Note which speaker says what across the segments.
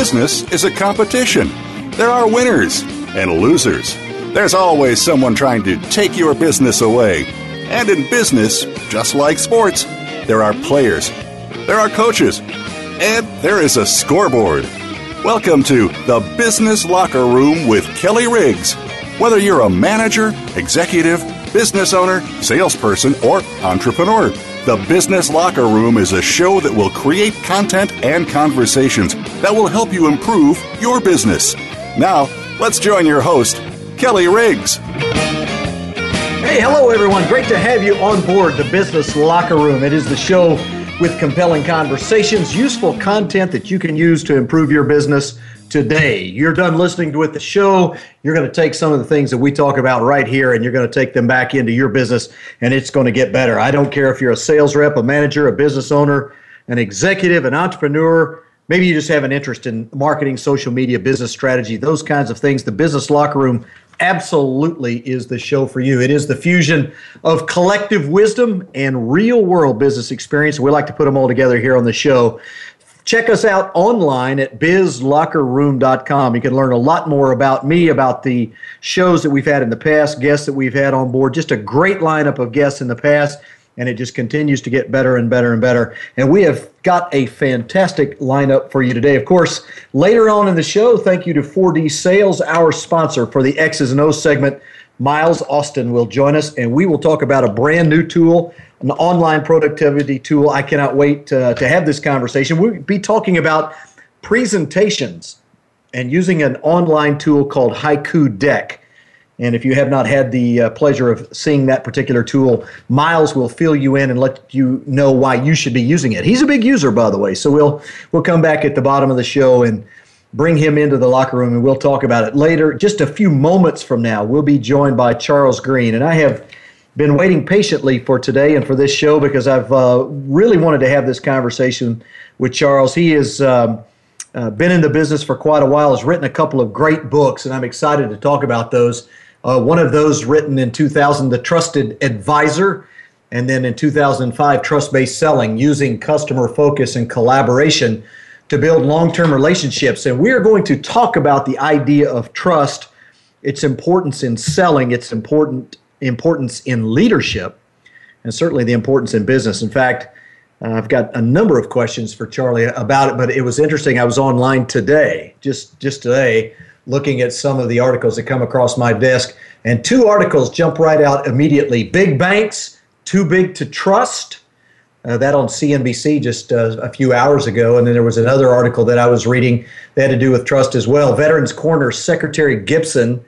Speaker 1: Business is a competition. There are winners and losers. There's always someone trying to take your business away. And in business, just like sports, there are players, there are coaches, and there is a scoreboard. Welcome to the Business Locker Room with Kelly Riggs. Whether you're a manager, executive, business owner, salesperson, or entrepreneur, the Business Locker Room is a show that will create content and conversations that will help you improve your business. Now, let's join your host, Kelly Riggs.
Speaker 2: Hey, hello everyone. Great to have you on board the Business Locker Room. It is the show with compelling conversations, useful content that you can use to improve your business today. You're done listening with the show. You're going to take some of the things that we talk about right here and you're going to take them back into your business and it's going to get better. I don't care if you're a sales rep, a manager, a business owner, an executive, an entrepreneur. Maybe you just have an interest in marketing, social media, business strategy, those kinds of things. The Business Locker Room absolutely is the show for you. It is the fusion of collective wisdom and real world business experience. We like to put them all together here on the show. Check us out online at bizlockerroom.com. You can learn a lot more about me, about the shows that we've had in the past, guests that we've had on board, just a great lineup of guests in the past and it just continues to get better and better and better. And we have got a fantastic lineup for you today. Of course, later on in the show, thank you to 4D Sales, our sponsor for the X's and O's segment. Miles Austin will join us, and we will talk about a brand new tool, an online productivity tool. I cannot wait to, to have this conversation. We'll be talking about presentations and using an online tool called Haiku Deck. And if you have not had the uh, pleasure of seeing that particular tool, Miles will fill you in and let you know why you should be using it. He's a big user, by the way. So we'll we'll come back at the bottom of the show and bring him into the locker room and we'll talk about it later. Just a few moments from now, we'll be joined by Charles Green, and I have been waiting patiently for today and for this show because I've uh, really wanted to have this conversation with Charles. He has um, uh, been in the business for quite a while, has written a couple of great books, and I'm excited to talk about those. Uh, one of those written in 2000, The Trusted Advisor, and then in 2005, Trust Based Selling, using customer focus and collaboration to build long term relationships. And we are going to talk about the idea of trust, its importance in selling, its important importance in leadership, and certainly the importance in business. In fact, uh, I've got a number of questions for Charlie about it, but it was interesting. I was online today, just just today, looking at some of the articles that come across my desk, and two articles jump right out immediately. Big banks, too big to trust. Uh, that on CNBC just uh, a few hours ago. And then there was another article that I was reading that had to do with trust as well. Veterans Corner Secretary Gibson,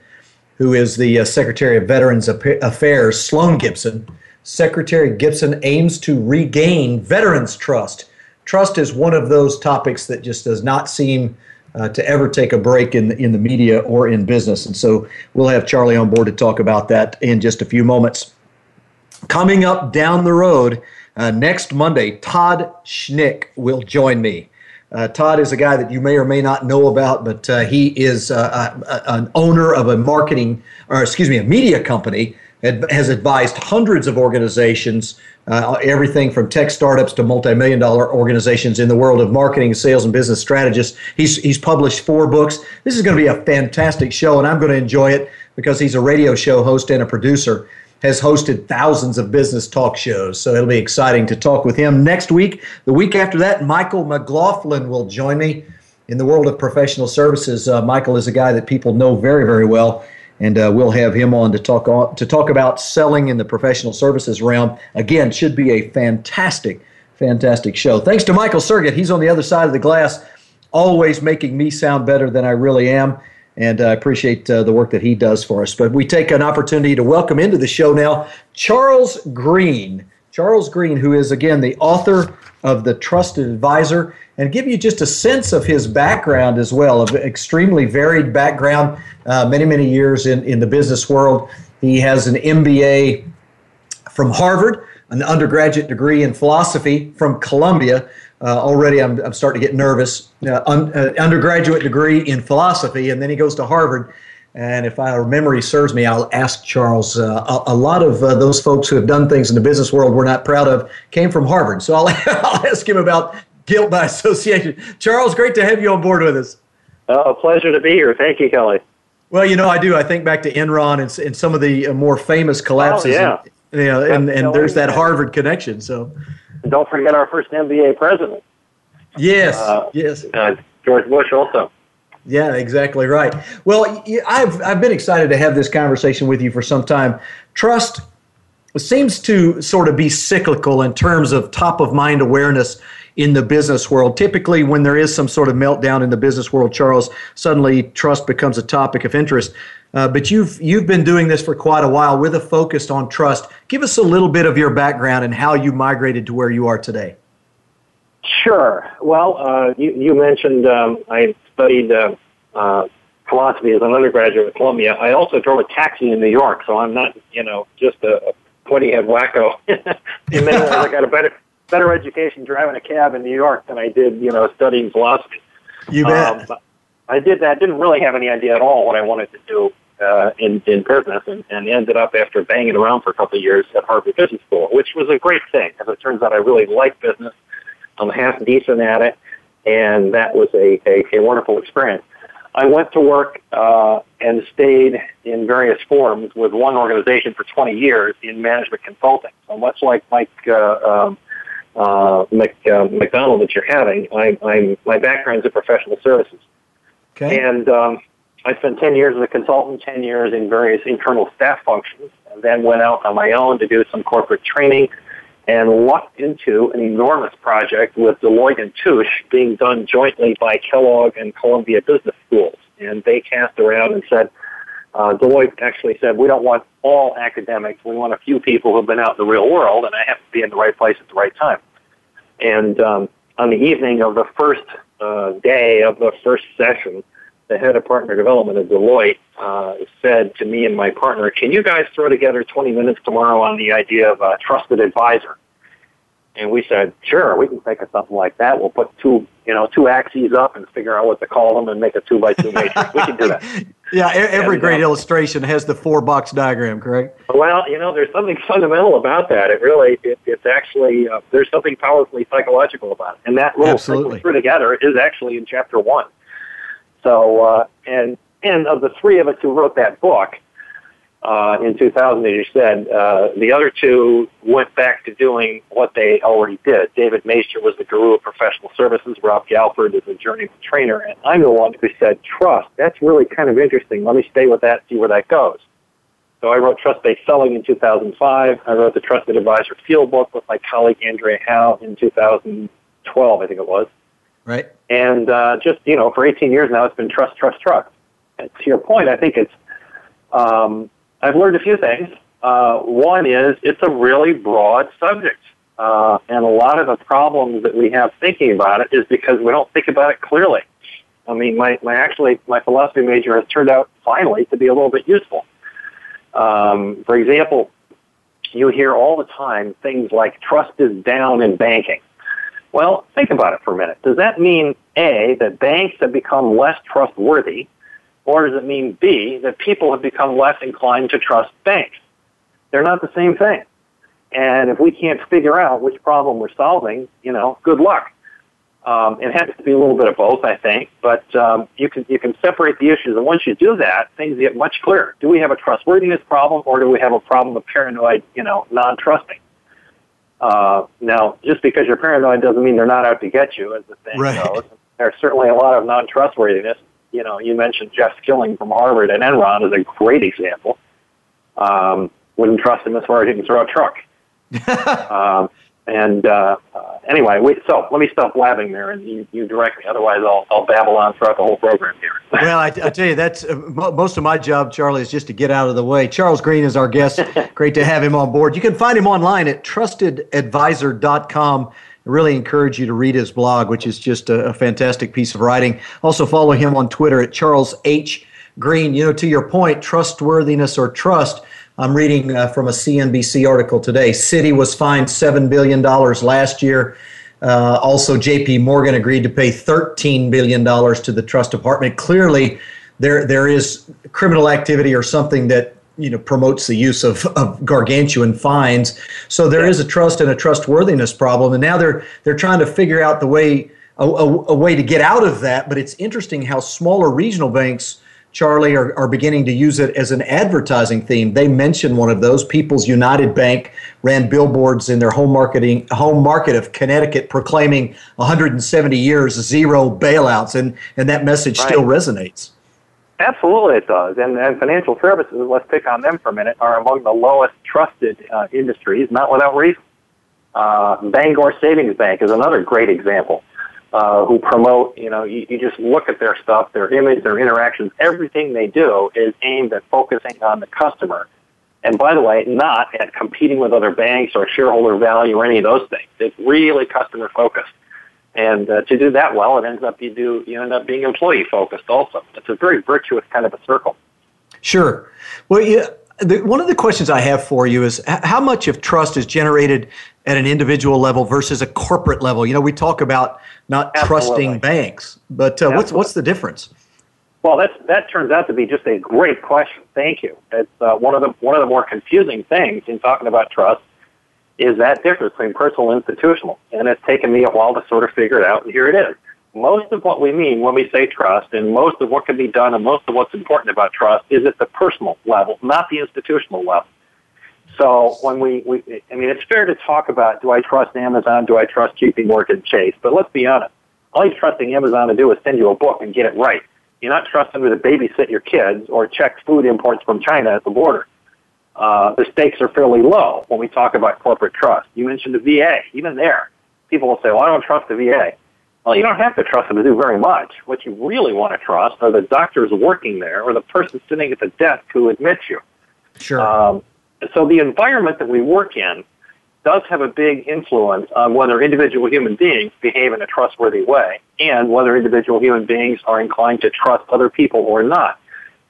Speaker 2: who is the uh, Secretary of Veterans Affairs, Sloan Gibson. Secretary Gibson aims to regain veterans' trust. Trust is one of those topics that just does not seem uh, to ever take a break in the, in the media or in business. And so we'll have Charlie on board to talk about that in just a few moments. Coming up down the road uh, next Monday, Todd Schnick will join me. Uh, Todd is a guy that you may or may not know about, but uh, he is uh, a, an owner of a marketing, or excuse me, a media company that has advised hundreds of organizations, uh, everything from tech startups to multi-million dollar organizations in the world of marketing, sales, and business strategists. He's, he's published four books. This is going to be a fantastic show, and I'm going to enjoy it because he's a radio show host and a producer. Has hosted thousands of business talk shows, so it'll be exciting to talk with him next week. The week after that, Michael McLaughlin will join me in the world of professional services. Uh, Michael is a guy that people know very, very well and uh, we'll have him on to talk on, to talk about selling in the professional services realm. Again, should be a fantastic, Fantastic show. Thanks to Michael Sergett. He's on the other side of the glass, always making me sound better than I really am. And I appreciate uh, the work that he does for us. But we take an opportunity to welcome into the show now Charles Green. Charles Green, who is, again, the author of The Trusted Advisor, and give you just a sense of his background as well, of extremely varied background, uh, many, many years in, in the business world. He has an MBA from Harvard, an undergraduate degree in philosophy from Columbia. Uh, already, I'm, I'm starting to get nervous. Uh, un, uh, undergraduate degree in philosophy, and then he goes to Harvard. And if our memory serves me, I'll ask Charles. Uh, a, a, lot of uh, those folks who have done things in the business world we're not proud of came from Harvard. So I'll, I'll ask him about guilt by association. Charles, great to have you on board with us.
Speaker 3: Oh, a pleasure to be here. Thank you, Kelly.
Speaker 2: Well, you know, I do. I think back to Enron and, and some of the more famous collapses.
Speaker 3: Oh, yeah.
Speaker 2: You know, and, and there's that Harvard connection. So,
Speaker 3: and don't forget our first MBA president.
Speaker 2: Yes, uh, yes.
Speaker 3: Uh, George Bush also.
Speaker 2: Yeah, exactly right. Well, I've I've been excited to have this conversation with you for some time. Trust seems to sort of be cyclical in terms of top of mind awareness in the business world. Typically, when there is some sort of meltdown in the business world, Charles, suddenly trust becomes a topic of interest. Uh, but you've you've been doing this for quite a while with a focus on trust. Give us a little bit of your background and how you migrated to where you are today.
Speaker 3: Sure. Well, uh, you, you, mentioned um, I studied uh, uh, philosophy as an undergraduate at Columbia. I also drove a taxi in New York, so I'm not, you know, just a, a pointy head wacko. in many ways, I got a better better education driving a cab in New York than I did, you know, studying philosophy.
Speaker 2: You bet. Um,
Speaker 3: I did that. Didn't really have any idea at all what I wanted to do uh, in in business, and, and ended up after banging around for a couple of years at Harvard Business School, which was a great thing. As it turns out, I really like business. I'm half decent at it, and that was a, a, a wonderful experience. I went to work uh, and stayed in various forms with one organization for 20 years in management consulting. So much like Mike uh, um, uh, Mc, uh, McDonald that you're having, I, I'm my background's in professional services,
Speaker 2: okay.
Speaker 3: and um, I spent 10 years as a consultant, 10 years in various internal staff functions, and then went out on my own to do some corporate training and lucked into an enormous project with Deloitte and Touche being done jointly by Kellogg and Columbia Business Schools. And they cast around and said, uh, Deloitte actually said, we don't want all academics. We want a few people who've been out in the real world, and I have to be in the right place at the right time. And um, on the evening of the first uh, day of the first session, the head of partner development at Deloitte uh, said to me and my partner, "Can you guys throw together 20 minutes tomorrow on the idea of a trusted advisor?" And we said, "Sure, we can think of something like that. We'll put two, you know, two axes up and figure out what to call them and make a two by two matrix. we can do that."
Speaker 2: yeah, every and, great uh, illustration has the four box diagram, correct?
Speaker 3: Well, you know, there's something fundamental about that. It really, it, it's actually uh, there's something powerfully psychological about it, and that little
Speaker 2: Absolutely.
Speaker 3: thing we threw together is actually in chapter one. So, uh, and and of the three of us who wrote that book uh, in 2000, as you said, uh, the other two went back to doing what they already did. David Maister was the guru of professional services. Rob Galford is a journeyman trainer, and I'm the one who said trust. That's really kind of interesting. Let me stay with that, see where that goes. So I wrote Trust Based Selling in 2005. I wrote the Trusted Advisor Field Book with my colleague Andrea Howe in 2012, I think it was.
Speaker 2: Right.
Speaker 3: And uh, just, you know, for 18 years now, it's been trust, trust, trust. And to your point, I think it's, um, I've learned a few things. Uh, one is it's a really broad subject. Uh, and a lot of the problems that we have thinking about it is because we don't think about it clearly. I mean, my, my actually, my philosophy major has turned out finally to be a little bit useful. Um, for example, you hear all the time things like trust is down in banking. Well, think about it for a minute. Does that mean A, that banks have become less trustworthy, or does it mean B, that people have become less inclined to trust banks? They're not the same thing. And if we can't figure out which problem we're solving, you know, good luck. Um, it has to be a little bit of both, I think, but um, you can you can separate the issues, and once you do that, things get much clearer. Do we have a trustworthiness problem, or do we have a problem of paranoid, you know, non-trusting? Uh, now, just because you're paranoid doesn't mean they're not out to get you, as the thing
Speaker 2: right.
Speaker 3: goes. There's certainly a lot of non-trustworthiness. You know, you mentioned Jeff Skilling from Harvard and Enron is a great example. Um, wouldn't trust him as far as he can throw a truck. um, And uh, uh, anyway, we, so let me stop blabbing there, and you, you direct me. Otherwise, I'll, I'll babble on throughout the whole program here.
Speaker 2: well, I, I, tell you, that's uh, most of my job, Charlie, is just to get out of the way. Charles Green is our guest. Great to have him on board. You can find him online at trustedadvisor.com. I really encourage you to read his blog, which is just a, a fantastic piece of writing. Also, follow him on Twitter at Charles H. Green. You know, to your point, trustworthiness or trust I'm reading uh, from a CNBC article today. Citi was fined $7 billion last year. Uh, also, JP Morgan agreed to pay $13 billion to the trust department. Clearly, there, there is criminal activity or something that you know promotes the use of, of gargantuan fines. So there is a trust and a trustworthiness problem, and now they're they're trying to figure out the way a, a, a way to get out of that. But it's interesting how smaller regional banks Charlie, are, are beginning to use it as an advertising theme. They mentioned one of those. People's United Bank ran billboards in their home marketing home market of Connecticut proclaiming 170 years zero bailouts, and, and that message right. still resonates.
Speaker 3: Absolutely, it does. And, and financial services, let's pick on them for a minute, are among the lowest trusted uh, industries, not without reason. Uh, Bangor Savings Bank is another great example uh, who promote, you know, you, you just look at their stuff, their image, their interactions, everything they do is aimed at focusing on the customer. And by the way, not at competing with other banks or shareholder value or any of those things. It's really customer focused. And uh, to do that well, it ends up you do you end up being employee focused also. It's a very virtuous kind of a circle.
Speaker 2: Sure. Well, yeah, the, one of the questions I have for you is how much of trust is generated at an individual level versus a corporate level? You know, we talk about not Absolutely. trusting banks, but uh, what's what's the difference?
Speaker 3: Well, that's that turns out to be just a great question. Thank you. It's uh, one of the one of the more confusing things in talking about trust is that difference between personal and institutional, and it's taken me a while to sort of figure it out. And here it is. Most of what we mean when we say trust, and most of what can be done, and most of what's important about trust, is at the personal level, not the institutional level. So when we, we, I mean, it's fair to talk about do I trust Amazon, do I trust JP Morgan Chase? But let's be honest. All you're trusting Amazon to do is send you a book and get it right. You're not trusting them to babysit your kids or check food imports from China at the border. Uh, the stakes are fairly low when we talk about corporate trust. You mentioned the VA. Even there, people will say, well, I don't trust the VA. Well, you don't have to trust them to do very much. What you really want to trust are the doctors working there or the person sitting at the desk who admits you.
Speaker 2: Sure.
Speaker 3: Um, so the environment that we work in does have a big influence on whether individual human beings behave in a trustworthy way and whether individual human beings are inclined to trust other people or not.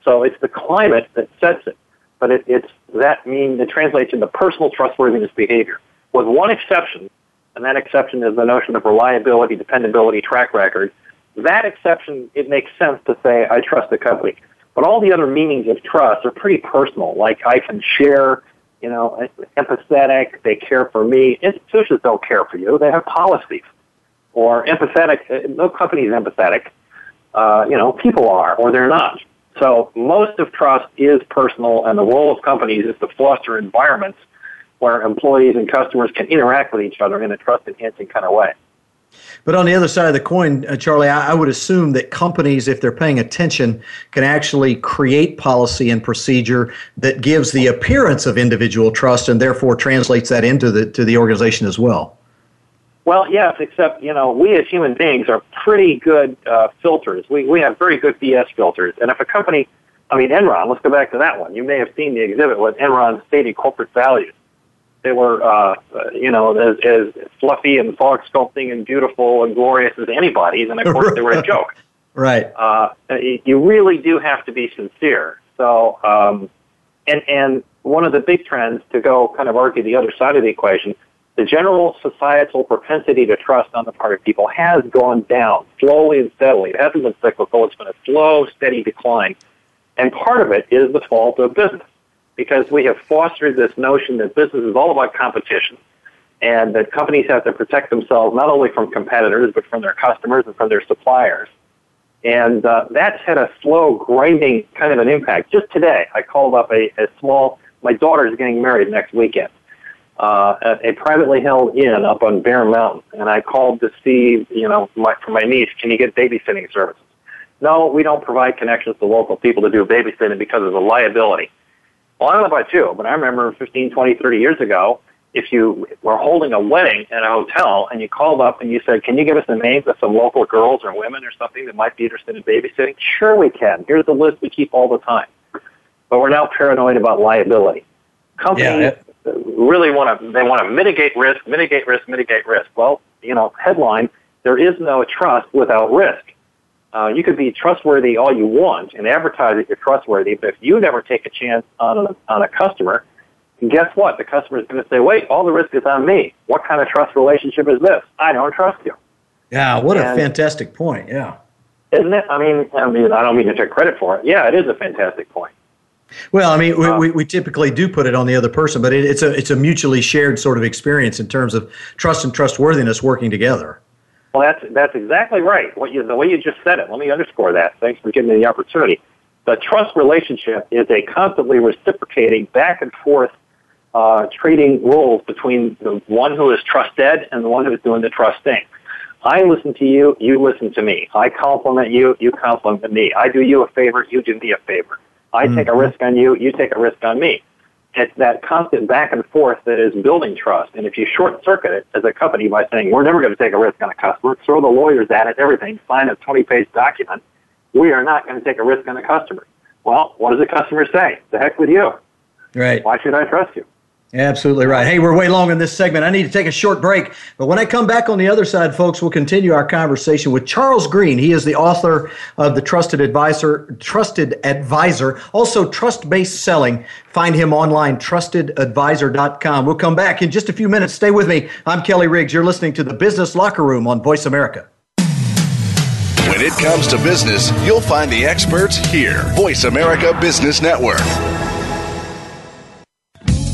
Speaker 3: So it's the climate that sets it, but it, it's that mean it translates into personal trustworthiness behavior, with one exception, and that exception is the notion of reliability, dependability, track record. That exception, it makes sense to say I trust the company. But all the other meanings of trust are pretty personal. Like I can share, you know, empathetic. They care for me. Institutions don't care for you. They have policies. Or empathetic. Uh, no company is empathetic. Uh, you know, people are, or they're not. So most of trust is personal, and the role of companies is to foster environments where employees and customers can interact with each other in a trust-enhancing kind of way.
Speaker 2: But on the other side of the coin, uh, Charlie, I, I, would assume that companies, if they're paying attention, can actually create policy and procedure that gives the appearance of individual trust and therefore translates that into the to the organization as well.
Speaker 3: Well, yes, except you know we as human beings are pretty good uh, filters. We we have very good BS filters, and if a company, I mean Enron, let's go back to that one. You may have seen the exhibit with Enron's stated corporate values they were, uh, you know, as, as fluffy and fog sculpting and beautiful and glorious as anybody's, and of course they were a joke.
Speaker 2: Right.
Speaker 3: Uh, you really do have to be sincere. So, um, and and one of the big trends to go kind of argue the other side of the equation, the general societal propensity to trust on the part of people has gone down slowly and steadily. It hasn't been cyclical; it's been a slow, steady decline, and part of it is the fault of business because we have fostered this notion that business is all about competition and that companies have to protect themselves not only from competitors but from their customers and from their suppliers. And uh, that's had a slow, grinding kind of an impact. Just today, I called up a, a small, my daughter is getting married next weekend, uh, at a privately held inn up on Bear Mountain. And I called to see, you know, my, for my niece, can you get babysitting services? No, we don't provide connections to local people to do babysitting because of the liability. Well, I don't know about you, but I remember 15, 20, 30 years ago, if you were holding a wedding at a hotel and you called up and you said, can you give us the names of some local girls or women or something that might be interested in babysitting? Sure we can. Here's the list we keep all the time. But we're now paranoid about liability. Companies yeah, really want to, they want to mitigate risk, mitigate risk, mitigate risk. Well, you know, headline, there is no trust without risk. Uh, you could be trustworthy all you want and advertise that you're trustworthy, but if you never take a chance on a, on a customer, guess what? The customer is going to say, wait, all the risk is on me. What kind of trust relationship is this? I don't trust you.
Speaker 2: Yeah, what and, a fantastic point. Yeah.
Speaker 3: Isn't it? I mean, I mean, I don't mean to take credit for it. Yeah, it is a fantastic point.
Speaker 2: Well, I mean, we, uh, we, we, typically do put it on the other person, but it, it's a it's a mutually shared sort of experience in terms of trust and trustworthiness working together.
Speaker 3: Well, that's that's exactly right. What you the way you just said it. Let me underscore that. Thanks for giving me the opportunity. The trust relationship is a constantly reciprocating back and forth uh, trading roles between the one who is trusted and the one who is doing the trusting. I listen to you, you listen to me. I compliment you, you compliment me. I do you a favor, you do me a favor. I mm-hmm. take a risk on you, you take a risk on me. It's that constant back and forth that is building trust. And if you short circuit it as a company by saying, we're never going to take a risk on a customer, throw the lawyers at it, everything, sign a 20 page document, we are not going to take a risk on a customer. Well, what does the customer say? The heck with you.
Speaker 2: Right.
Speaker 3: Why should I trust you?
Speaker 2: Absolutely right. Hey, we're way long in this segment. I need to take a short break. But when I come back on the other side, folks, we'll continue our conversation with Charles Green. He is the author of the Trusted Advisor, Trusted Advisor, also Trust Based Selling. Find him online, trustedadvisor.com. We'll come back in just a few minutes. Stay with me. I'm Kelly Riggs. You're listening to the Business Locker Room on Voice America.
Speaker 4: When it comes to business, you'll find the experts here. Voice America Business Network.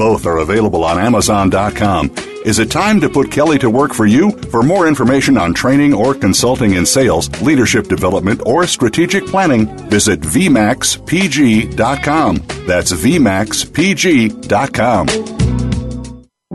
Speaker 1: Both are available on Amazon.com. Is it time to put Kelly to work for you? For more information on training or consulting in sales, leadership development, or strategic planning, visit VMAXPG.com. That's VMAXPG.com.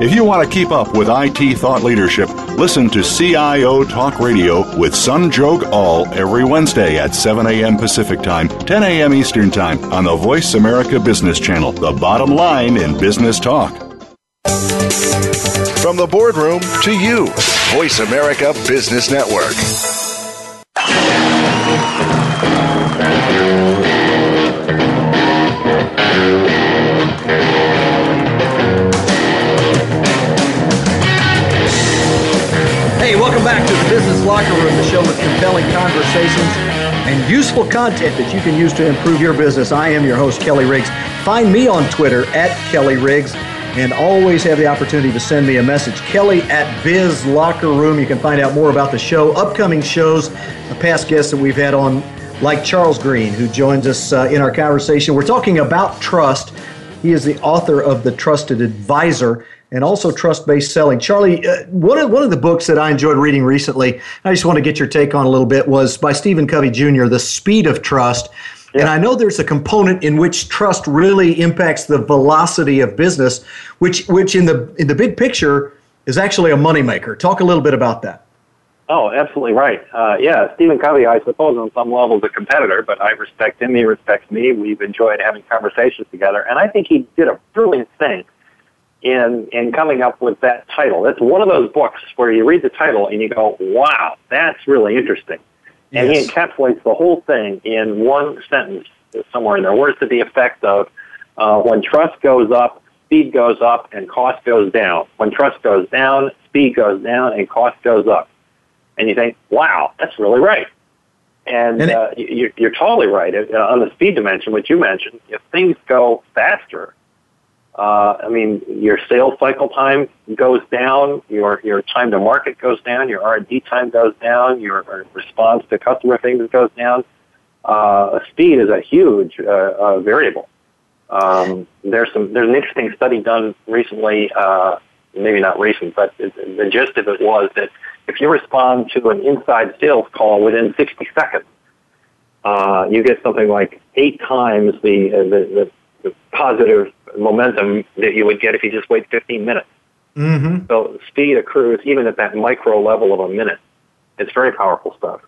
Speaker 1: If you want to keep up with IT thought leadership, listen to CIO Talk Radio with Sanjog Aul every Wednesday at 7 a.m. Pacific Time, 10 a.m. Eastern Time on the Voice America Business Channel, the bottom line in business talk.
Speaker 4: From the boardroom to you, Voice America Business Network.
Speaker 2: And useful content that you can use to improve your business. I am your host, Kelly Riggs. Find me on Twitter at Kelly Riggs and always have the opportunity to send me a message. Kelly at Biz Locker Room. You can find out more about the show, upcoming shows, the past guests that we've had on, like Charles Green, who joins us uh, in our conversation. We're talking about trust. He is the author of The Trusted Advisor and also trust based selling. Charlie, uh, one, of, one of the books that I enjoyed reading recently, I just want to get your take on a little bit, was by Stephen Covey Jr., The Speed of Trust. Yeah. And I know there's a component in which trust really impacts the velocity of business, which, which in, the, in the big picture is actually a moneymaker. Talk a little bit about that.
Speaker 3: Oh, absolutely right. Uh, yeah, Stephen Covey, I suppose on some level is a competitor, but I respect him. He respects me. We've enjoyed having conversations together, and I think he did a brilliant thing in in coming up with that title. It's one of those books where you read the title and you go, "Wow, that's really interesting," and he encapsulates the whole thing in one sentence somewhere in there. Words to the effect of, uh, "When trust goes up, speed goes up, and cost goes down. When trust goes down, speed goes down, and cost goes up." And you think, "Wow, that's really right." And, and uh, you, you're totally right uh, on the speed dimension, which you mentioned. If things go faster, Uh, I mean, your sales cycle time goes down, your your time to market goes down, your R and D time goes down, your response to customer things goes down. Uh, speed is a huge uh, uh, variable. Um, there's some there's an interesting study done recently, uh, maybe not recent, but the gist of it was that if you respond to an inside sales call within 60 seconds, uh, you get something like eight times the, uh, the, the the positive momentum that you would get if you just wait 15 minutes.
Speaker 2: Mm-hmm.
Speaker 3: So speed accrues even at that micro level of a minute. It's very powerful stuff.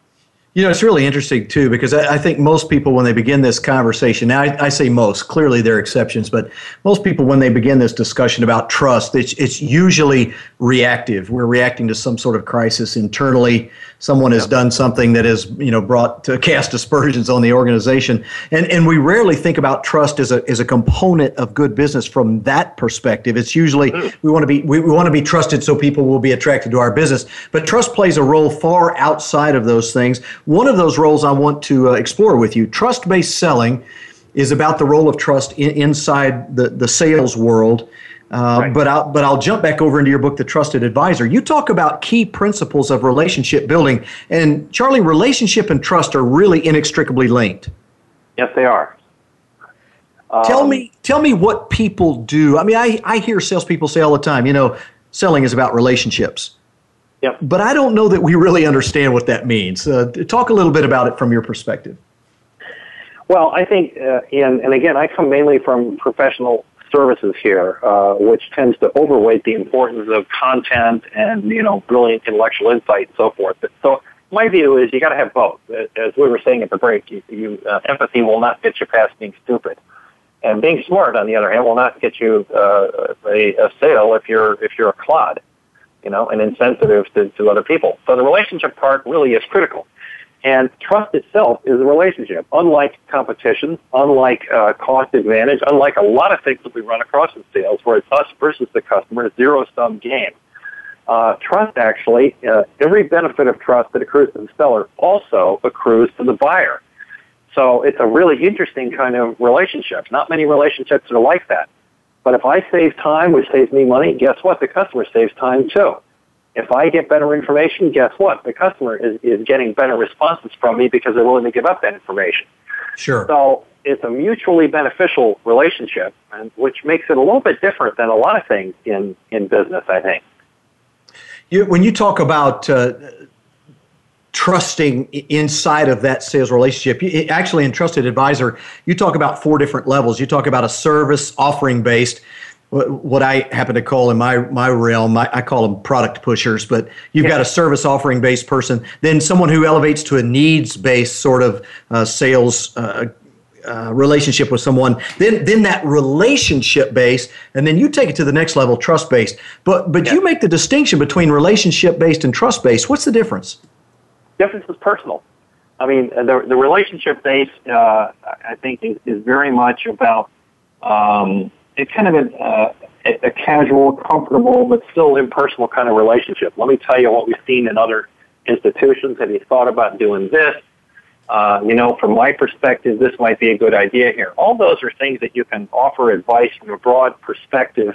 Speaker 2: You know, it's really interesting too because I, I, think most people, when they begin this conversation, now I, I, say most, clearly there are exceptions, but most people, when they begin this discussion about trust, it's, it's usually reactive. We're reacting to some sort of crisis internally. Someone has done something that has, you know, brought to cast aspersions on the organization, and and we rarely think about trust as a as a component of good business from that perspective. It's usually we want to be we, we want to be trusted so people will be attracted to our business, but trust plays a role far outside of those things one of those roles I want to uh, explore with you trust based selling is about the role of trust in, inside the, the sales world. Uh, right. But I'll but I'll jump back over into your book, The Trusted Advisor. You talk about key principles of relationship building, and Charlie, relationship and trust are really inextricably linked.
Speaker 3: Yes, they are.
Speaker 2: Um, tell me, tell me what people do. I mean, I, I hear salespeople say all the time, you know, selling is about relationships.
Speaker 3: Yep.
Speaker 2: But I don't know that we really understand what that means. Uh, talk a little bit about it from your perspective.
Speaker 3: Well, I think, uh, and, and again, I come mainly from professional services here, uh, which tends to overweight the importance of content and, you know, brilliant intellectual insight and so forth. So my view is you got to have both. As we were saying at the break, you, you uh, empathy will not get you past being stupid. And being smart, on the other hand, will not get you uh, a, a sale if you're if you're a clod you know, and insensitive to, to other people. So the relationship part really is critical. And trust itself is a relationship. Unlike competition, unlike uh, cost advantage, unlike a lot of things that we run across in sales where it's us versus the customer, a zero-sum game. Uh, trust actually, uh, every benefit of trust that accrues to the seller also accrues to the buyer. So it's a really interesting kind of relationship. Not many relationships are like that. But if I save time, which saves me money, guess what? The customer saves time too. If I get better information, guess what? The customer is, is getting better responses from me because they're willing to give up that information.
Speaker 2: Sure.
Speaker 3: So it's a mutually beneficial relationship, and which makes it a little bit different than a lot of things in, in business, I think.
Speaker 2: You, when you talk about uh, trusting inside of that sales relationship. You, actually, in Trusted Advisor, you talk about four different levels. You talk about a service offering based, what I happen to call in my my realm, I, I call them product pushers. But you've yeah. got a service offering based person, then someone who elevates to a needs based sort of uh, sales. Uh, uh, relationship with someone, then then that relationship based, and then you take it to the next level, trust based. But but yeah. you make the distinction between relationship based and trust based. What's the difference?
Speaker 3: Difference is personal. I mean, the the relationship base, uh, I think, is, is very much about um, it's kind of a, uh, a casual, comfortable, but still impersonal kind of relationship. Let me tell you what we've seen in other institutions. Have you thought about doing this? Uh, you know, from my perspective, this might be a good idea here. All those are things that you can offer advice from a broad perspective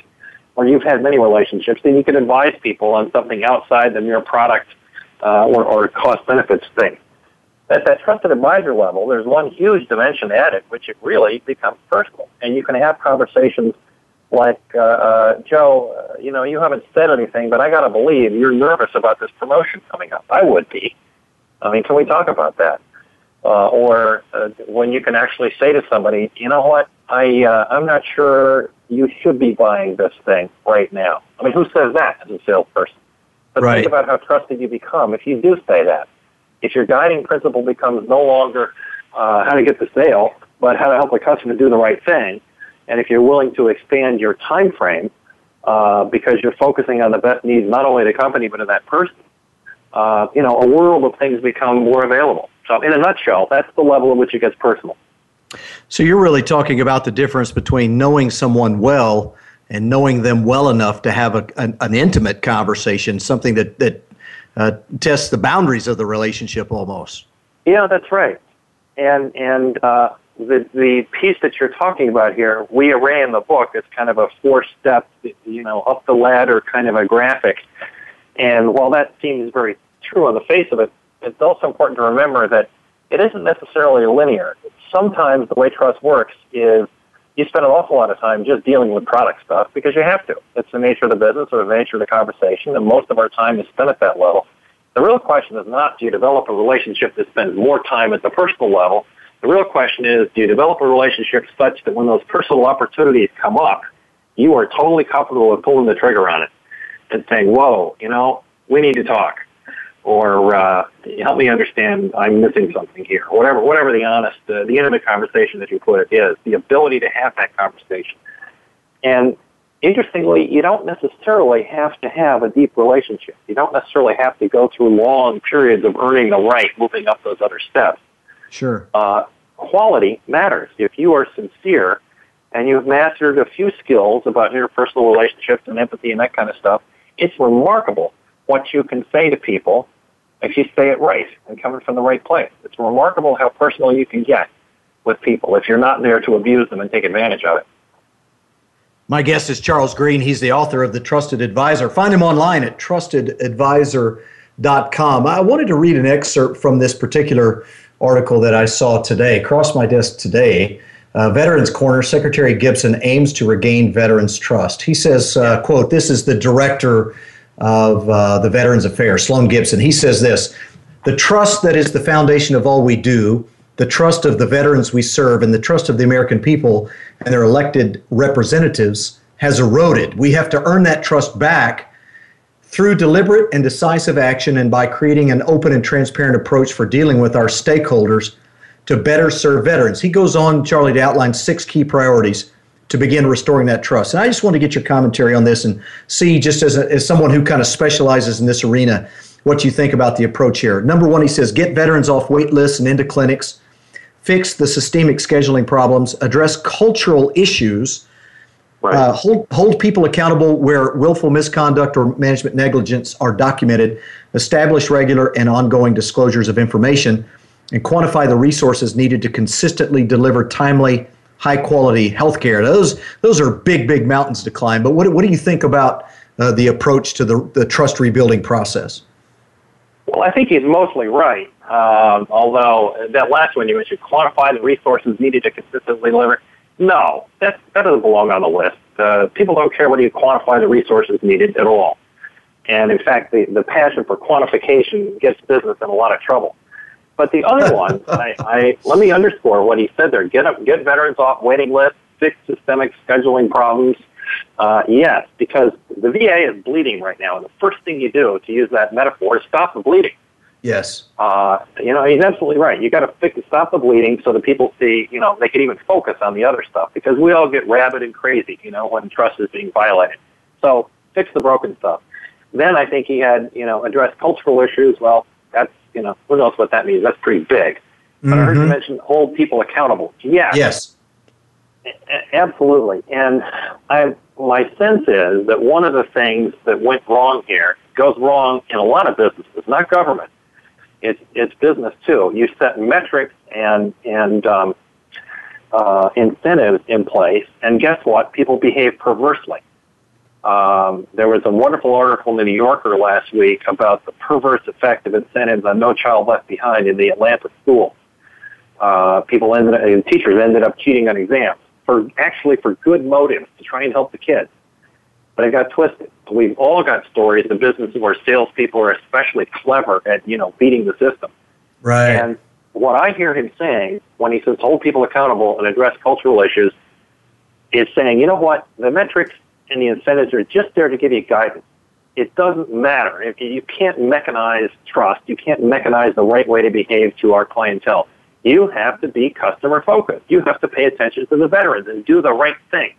Speaker 3: where you've had many relationships, and you can advise people on something outside the mere product uh, or, or cost benefits thing. At that trusted advisor level, there's one huge dimension added, which it really becomes personal. And you can have conversations like, uh, uh, Joe, uh, you know, you haven't said anything, but I got to believe you're nervous about this promotion coming up. I would be. I mean, can we talk about that? Uh, or uh, when you can actually say to somebody, you know what, I uh, I'm not sure you should be buying this thing right now. I mean, who says that as a salesperson? But
Speaker 2: right.
Speaker 3: think about how trusted you become if you do say that. If your guiding principle becomes no longer uh, how to get the sale, but how to help the customer do the right thing, and if you're willing to expand your time frame uh, because you're focusing on the best needs not only of the company but of that person, uh, you know, a world of things become more available. So, in a nutshell, that's the level at which it gets personal.
Speaker 2: So, you're really talking about the difference between knowing someone well and knowing them well enough to have a, an, an intimate conversation, something that, that uh, tests the boundaries of the relationship almost.
Speaker 3: Yeah, that's right. And, and uh, the the piece that you're talking about here, we array in the book is kind of a four step, you know, up the ladder kind of a graphic. And while that seems very true on the face of it, it's also important to remember that it isn't necessarily linear. Sometimes the way trust works is you spend an awful lot of time just dealing with product stuff because you have to. It's the nature of the business or the nature of the conversation, and most of our time is spent at that level. The real question is not do you develop a relationship that spends more time at the personal level the real question is, do you develop a relationship such that when those personal opportunities come up, you are totally comfortable with pulling the trigger on it and saying, whoa, you know, we need to talk. Or uh, help me understand, I'm missing something here. Whatever, whatever the honest, uh, the intimate conversation that you put it is, the ability to have that conversation. And interestingly, you don't necessarily have to have a deep relationship. You don't necessarily have to go through long periods of earning the right, moving up those other steps.
Speaker 2: Sure.
Speaker 3: Uh, quality matters. If you are sincere and you've mastered a few skills about interpersonal relationships and empathy and that kind of stuff, it's remarkable what you can say to people if you say it right and coming from the right place. It's remarkable how personal you can get with people if you're not there to abuse them and take advantage of it.
Speaker 2: My guest is Charles Green. He's the author of The Trusted Advisor. Find him online at trustedadvisor.com. I wanted to read an excerpt from this particular article that I saw today, across my desk today. Uh, Veterans Corner, Secretary Gibson aims to regain veterans' trust. He says, uh, quote, this is the director of uh, the Veterans Affairs, Sloan Gibson. He says this, the trust that is the foundation of all we do, the trust of the veterans we serve, and the trust of the American people and their elected representatives has eroded. We have to earn that trust back through deliberate and decisive action and by creating an open and transparent approach for dealing with our stakeholders to better serve veterans. He goes on, Charlie, to outline six key priorities to begin restoring that trust. And I just want to get your commentary on this and see, just as, a, as someone who kind of specializes in this arena, what you think about the approach here. Number one, he says get veterans off wait lists and into clinics, fix the systemic scheduling problems, address cultural issues Right. Uh, hold, hold people accountable where willful misconduct or management negligence are documented, establish regular and ongoing disclosures of information, and quantify the resources needed to consistently deliver timely, high quality health care. Those, those are big, big mountains to climb. But what, what do you think about uh, the approach to the, the trust rebuilding process?
Speaker 3: Well, I think he's mostly right. Uh, although that last one you mentioned, quantify the resources needed to consistently deliver no, that, that doesn't belong on the list. Uh, people don't care whether you quantify the resources needed at all. And in fact, the, the passion for quantification gets business in a lot of trouble. But the other one, I, I, let me underscore what he said there. Get, up, get veterans off waiting lists, fix systemic scheduling problems. Uh, yes, because the VA is bleeding right now. And the first thing you do, to use that metaphor, is stop the bleeding.
Speaker 2: Yes.
Speaker 3: Uh, you know, he's absolutely right. You got to fix, stop the bleeding so that people see, you know, they can even focus on the other stuff because we all get rabid and crazy, you know, when trust is being violated. So fix the broken stuff. Then I think he had, you know, address cultural issues. Well, that's, you know, who knows what that means? That's pretty big. But mm-hmm. I heard you mm-hmm. mention hold people accountable. Yes.
Speaker 2: Yes.
Speaker 3: Absolutely. And I, my sense is that one of the things that went wrong here goes wrong in a lot of businesses, not government it's it's business too. You set metrics and and um, uh, incentives in place, and guess what? People behave perversely. Um, there was a wonderful article in the New Yorker last week about the perverse effect of incentives on No Child Left Behind in the Atlanta schools. Uh, people ended, up, teachers ended up cheating on exams for actually for good motives to try and help the kids but it got twisted. We've all got stories in business where salespeople are especially clever at, you know, beating the system.
Speaker 2: Right.
Speaker 3: And what I hear him saying when he says hold people accountable and address cultural issues is saying, you know what, the metrics and the incentives are just there to give you guidance. It doesn't matter. If you can't mechanize trust, you can't mechanize the right way to behave to our clientele. You have to be customer focused. You have to pay attention to the veterans and do the right thing.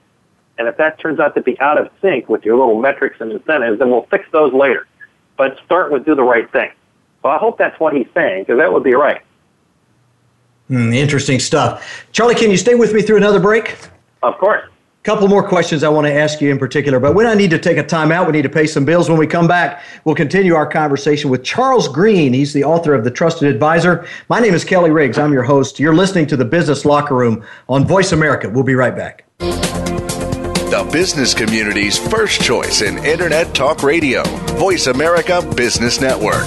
Speaker 3: And if that turns out to be out of sync with your little metrics and incentives, then we'll fix those later. But start with do the right thing. So I hope that's what he's saying, because that would be right.
Speaker 2: Mm, interesting stuff. Charlie, can you stay with me through another break?
Speaker 3: Of course.
Speaker 2: Couple more questions I want to ask you in particular, but when I need to take a time out, we need to pay some bills. When we come back, we'll continue our conversation with Charles Green. He's the author of The Trusted Advisor. My name is Kelly Riggs. I'm your host. You're listening to the Business Locker Room on Voice America. We'll be right back.
Speaker 4: The business community's first choice in Internet Talk Radio, Voice America Business Network.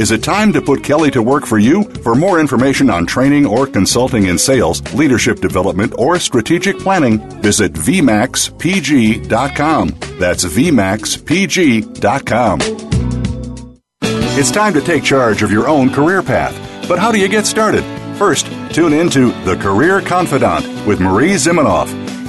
Speaker 1: Is it time to put Kelly to work for you? For more information on training or consulting in sales, leadership development, or strategic planning, visit VMAXPG.com. That's VMAXPG.com. It's time to take charge of your own career path. But how do you get started? First, tune in to The Career Confidant with Marie Zimenoff.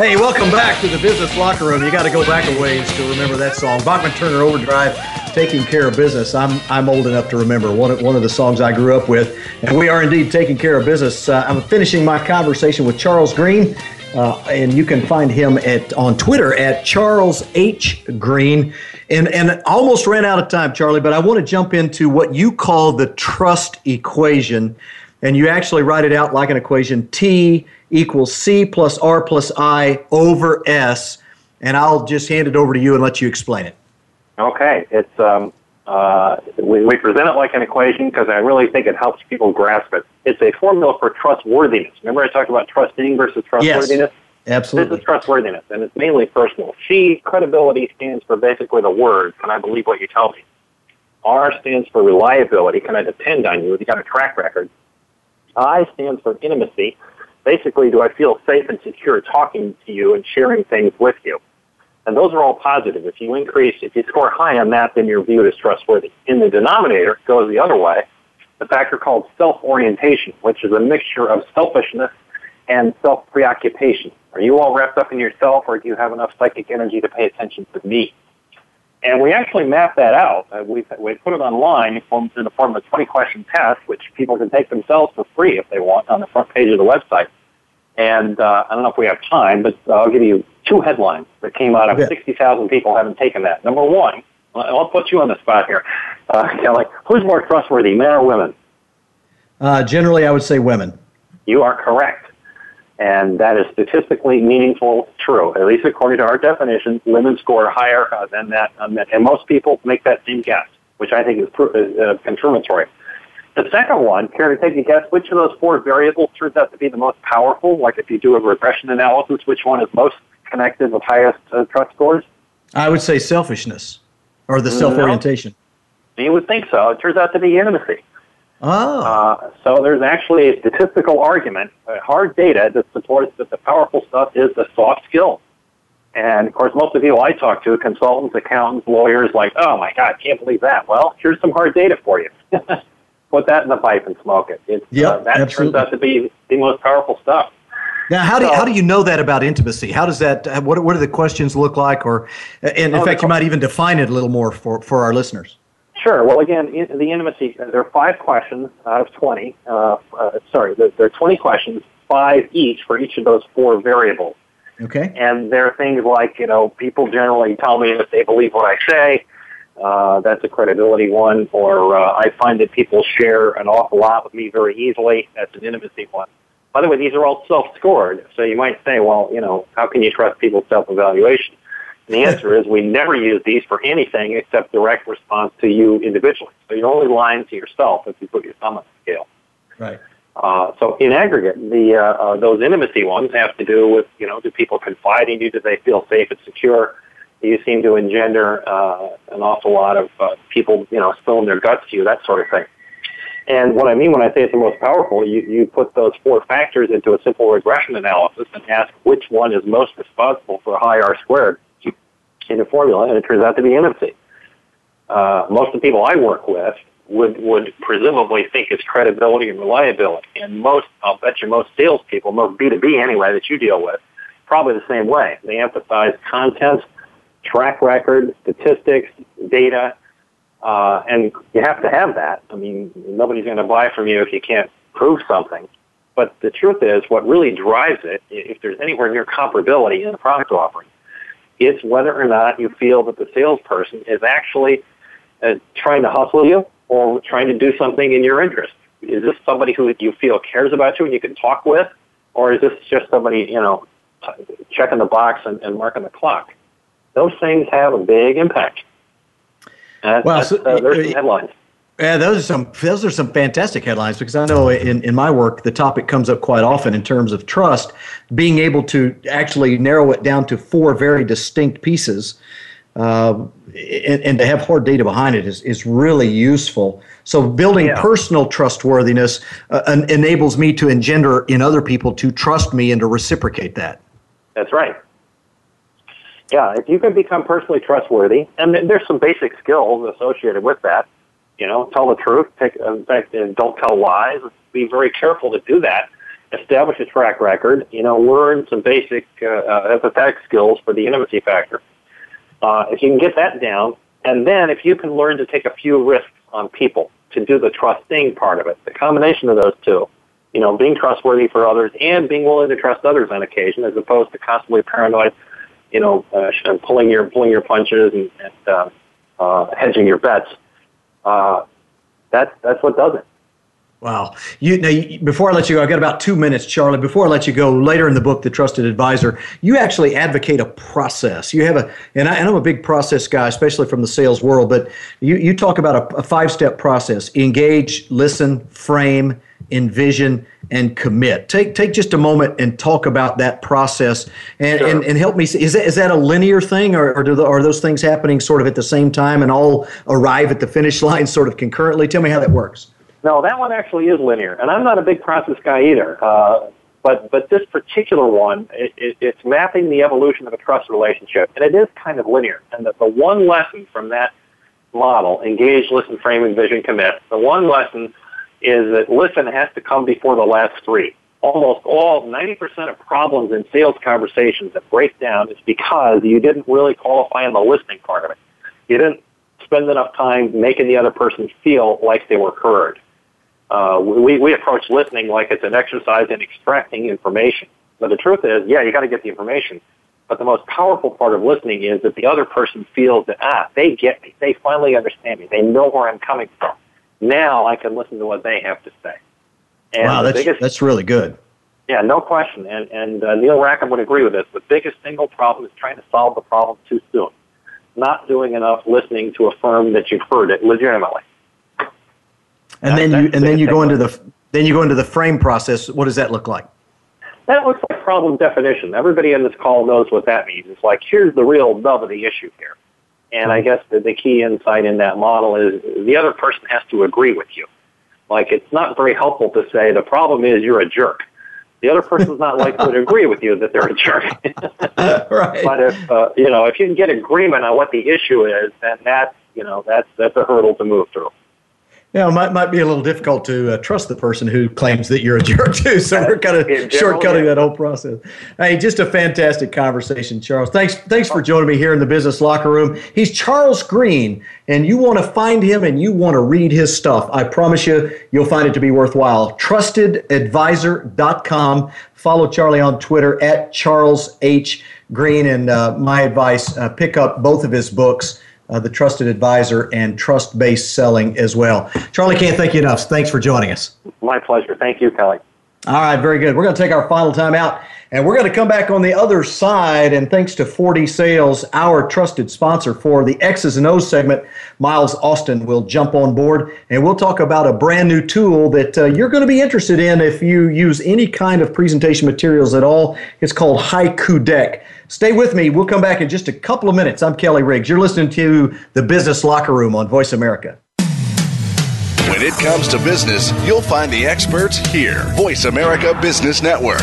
Speaker 2: Hey, welcome back to the Business Locker Room. You got to go back a ways to remember that song. Bachman Turner Overdrive, Taking Care of Business. I'm, I'm old enough to remember one of, one of the songs I grew up with. And we are indeed taking care of business. Uh, I'm finishing my conversation with Charles Green. Uh, and you can find him at on Twitter at Charles H Green. And and almost ran out of time, Charlie, but I want to jump into what you call the trust equation, and you actually write it out like an equation: T equals C plus R plus I over S. And I'll just hand it over to you and let you explain it.
Speaker 3: Okay, it's um, uh, we, we present it like an equation because I really think it helps people grasp it. It's a formula for trustworthiness. Remember, I talked about trusting versus trustworthiness.
Speaker 2: Yes, absolutely.
Speaker 3: This is trustworthiness, and it's mainly personal. C credibility stands for basically the word. Can I believe what you tell me? R stands for reliability. Can I depend on you? Have you got a track record? I stands for intimacy basically, do I feel safe and secure talking to you and sharing things with you? And those are all positive. If you increase, if you score high on that, then you're viewed as trustworthy. In the denominator, it goes the other way. The factor called self-orientation, which is a mixture of selfishness and self-preoccupation. Are you all wrapped up in yourself, or do you have enough psychic energy to pay attention to me? And we actually map that out. Uh, we we put it online in the form of a 20 question test, which people can take themselves for free if they want on the front page of the website. And uh, I don't know if we have time, but uh, I'll give you two headlines that came out of yeah. 60,000 people haven't taken that. Number one, I'll put you on the spot here, uh, Kelly. Who's more trustworthy, men or women?
Speaker 2: Uh, generally, I would say women.
Speaker 3: You are correct. And that is statistically meaningful true. At least according to our definition, women score higher uh, than that. Um, and most people make that same guess, which I think is uh, confirmatory. The second one, care to take a guess which of those four variables turns out to be the most powerful? Like if you do a regression analysis, which one is most connected with highest uh, trust scores?
Speaker 2: I would say selfishness or the self orientation.
Speaker 3: No. You would think so. It turns out to be intimacy.
Speaker 2: Oh.
Speaker 3: Uh, so there's actually a statistical argument, uh, hard data that supports that the powerful stuff is the soft skills. And of course, most of the people I talk to, consultants, accountants, lawyers, like, oh my God, can't believe that. Well, here's some hard data for you. Put that in the pipe and smoke it. It's,
Speaker 2: yep, uh,
Speaker 3: that
Speaker 2: absolutely.
Speaker 3: turns out to be the most powerful stuff.
Speaker 2: Now, how do, so, how do you know that about intimacy? How does that, what, what do the questions look like? Or, and in oh, fact, you might even define it a little more for, for our listeners.
Speaker 3: Sure. Well, again, in, the intimacy, there are five questions out of 20. Uh, uh, sorry, there, there, are 20 questions, five each for each of those four variables.
Speaker 2: Okay.
Speaker 3: And there are things like, you know, people generally tell me that they believe what I say. Uh, that's a credibility one. Or uh, I find that people share an awful lot with me very easily. That's an intimacy one. By the way, these are all self-scored, so you might say, well, you know, how can you trust people's self-evaluation? And the answer is we never use these for anything except direct response to you individually. So you're only lying to yourself if you put your thumb on the scale.
Speaker 2: Right.
Speaker 3: Uh, so in aggregate, the uh, uh, those intimacy ones have to do with you know do people confide in you? Do they feel safe and secure? You seem to engender uh, an awful lot of uh, people you know spilling their guts to you, that sort of thing. And what I mean when I say it's the most powerful, you, you put those four factors into a simple regression analysis and ask which one is most responsible for high R squared in a formula, and it turns out to be intimacy. Uh, most of the people I work with would would presumably think it's credibility and reliability. And most, I'll bet you, most salespeople, most B two B anyway that you deal with, probably the same way. They emphasize content, track record, statistics, data, uh, and you have to have that. I mean, nobody's going to buy from you if you can't prove something. But the truth is, what really drives it, if there's anywhere near comparability in the product offering, is whether or not you feel that the salesperson is actually uh, trying to hustle you or trying to do something in your interest? Is this somebody who you feel cares about you and you can talk with, or is this just somebody you know checking the box and, and marking the clock? Those things have a big impact. Uh, well, so, uh, there's some headlines.
Speaker 2: Yeah, those are some those are some fantastic headlines because I know in, in my work the topic comes up quite often in terms of trust. Being able to actually narrow it down to four very distinct pieces uh, and, and, to have hard data behind it is, is really useful. So building yeah. personal trustworthiness uh, enables me to engender in other people to trust me and to reciprocate that.
Speaker 3: That's right. Yeah, if you can become personally trustworthy, and there's some basic skills associated with that. You know, tell the truth. Take, in fact, don't tell lies. Be very careful to do that. Establish a track record. You know, learn some basic uh, uh, empathetic skills for the intimacy factor uh, if you can get that down, and then if you can learn to take a few risks on people to do the trusting part of it, the combination of those two, you know, being trustworthy for others and being willing to trust others on occasion, as opposed to constantly paranoid, you know, uh, pulling your pulling your punches and, and uh, uh, hedging your bets. Uh, that's that's what does it.
Speaker 2: Wow. You, now, before I let you go, I've got about two minutes, Charlie. Before I let you go, later in the book, The Trusted Advisor, you actually advocate a process. You have a, and, I, am a big process guy, especially from the sales world, but you, you talk about a, a five step process engage, listen, frame, envision, and commit. Take, take just a moment and talk about that process and, sure. and, and, help me. See, is that, is that a linear thing or, or the, are those things happening sort of at the same time and all arrive at the finish line sort of concurrently? Tell me how that works.
Speaker 3: No, that one actually is linear, and I'm not a big process guy either. Uh, but but this particular one, it, it, it's mapping the evolution of a trust relationship, and it is kind of linear. And the, the one lesson from that model, engage, listen, frame, envision, commit. The one lesson is that listen has to come before the last three. Almost all, 90% of problems in sales conversations that break down is because you didn't really qualify on the listening part of it. You didn't spend enough time making the other person feel like they were heard. Uh, we, we approach listening like it's an exercise in extracting information. But the truth is, yeah, you got to get the information. But the most powerful part of listening is that the other person feels that, ah, they get me. They finally understand me. They know where I'm coming from. Now I can listen to what they have to say.
Speaker 2: And wow, that's, biggest, that's really good.
Speaker 3: Yeah, no question. And, and uh, Neil Rackham would agree with this. The biggest single problem is trying to solve the problem too soon. Not doing enough listening to affirm that you've heard it legitimately
Speaker 2: and then you and then you go into the then you go into the frame process. What does that look like?
Speaker 3: That looks like problem definition. Everybody in this call knows what that means. It's like here's the real nub of the issue here. And I guess the, the key insight in that model is the other person has to agree with you. Like it's not very helpful to say the problem is you're a jerk. The other person's not likely to agree with you that they're a jerk.
Speaker 2: right.
Speaker 3: But if uh, you know if you can get agreement on what the issue is, then that's you know that's that's a hurdle to move through.
Speaker 2: Yeah, it might, might be a little difficult to uh, trust the person who claims that you're a jerk too. So we're kind of shortcutting that whole process. Hey, just a fantastic conversation, Charles. Thanks, thanks for joining me here in the business locker room. He's Charles Green, and you want to find him and you want to read his stuff. I promise you, you'll find it to be worthwhile. Trustedadvisor.com. Follow Charlie on Twitter at Charles H Green, and uh, my advice: uh, pick up both of his books uh, the trusted advisor, and trust based selling as well. Charlie, can't thank you enough. Thanks for joining us.
Speaker 3: My pleasure. Thank you, Kelly.
Speaker 2: All right, very good. We're going to take our final time out. And we're going to come back on the other side. And thanks to 4D Sales, our trusted sponsor for the X's and O's segment, Miles Austin will jump on board and we'll talk about a brand new tool that uh, you're going to be interested in if you use any kind of presentation materials at all. It's called Haiku Deck. Stay with me. We'll come back in just a couple of minutes. I'm Kelly Riggs. You're listening to the Business Locker Room on Voice America.
Speaker 4: When it comes to business, you'll find the experts here. Voice America Business Network.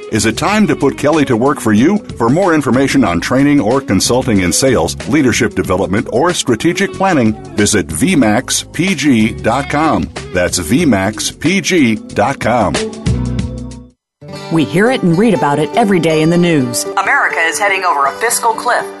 Speaker 1: Is it time to put Kelly to work for you? For more information on training or consulting in sales, leadership development, or strategic planning, visit VMAXPG.com. That's VMAXPG.com.
Speaker 5: We hear it and read about it every day in the news.
Speaker 6: America is heading over a fiscal cliff.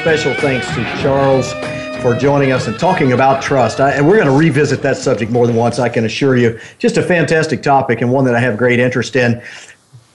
Speaker 2: Special thanks to Charles for joining us and talking about trust. I, and we're going to revisit that subject more than once, I can assure you. Just a fantastic topic and one that I have great interest in.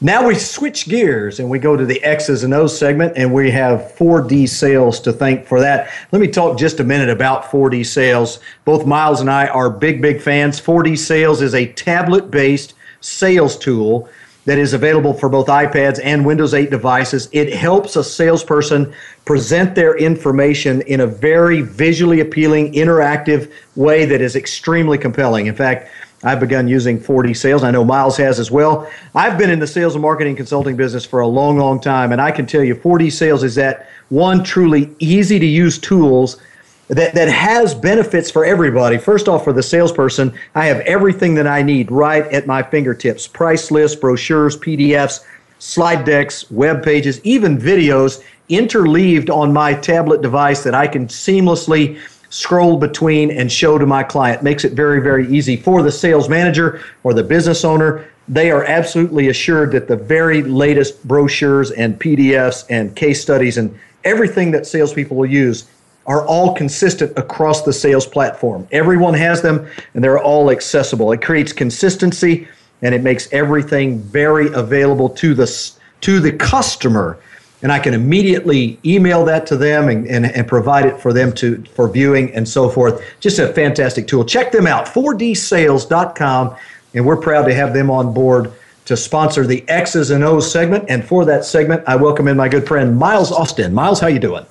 Speaker 2: Now we switch gears and we go to the X's and O's segment, and we have 4D sales to thank for that. Let me talk just a minute about 4D sales. Both Miles and I are big, big fans. 4D sales is a tablet based sales tool that is available for both iPads and Windows 8 devices. It helps a salesperson present their information in a very visually appealing, interactive way that is extremely compelling. In fact, I've begun using 4D sales. I know Miles has as well. I've been in the sales and marketing consulting business for a long, long time, and I can tell you 4D sales is that one truly easy to use tools that, that has benefits for everybody. First off, for the salesperson, I have everything that I need right at my fingertips price lists, brochures, PDFs, slide decks, web pages, even videos interleaved on my tablet device that I can seamlessly scroll between and show to my client. Makes it very, very easy for the sales manager or the business owner. They are absolutely assured that the very latest brochures and PDFs and case studies and everything that salespeople will use are all consistent across the sales platform. Everyone has them and they're all accessible. It creates consistency and it makes everything very available to the to the customer and I can immediately email that to them and, and, and, provide it for them to for viewing and so forth. Just a fantastic tool. Check them out, 4dsales.com, and we're proud to have them on board to sponsor the X's and O's segment. And for that segment, I welcome in my good friend Miles Austin. Miles, how you doing?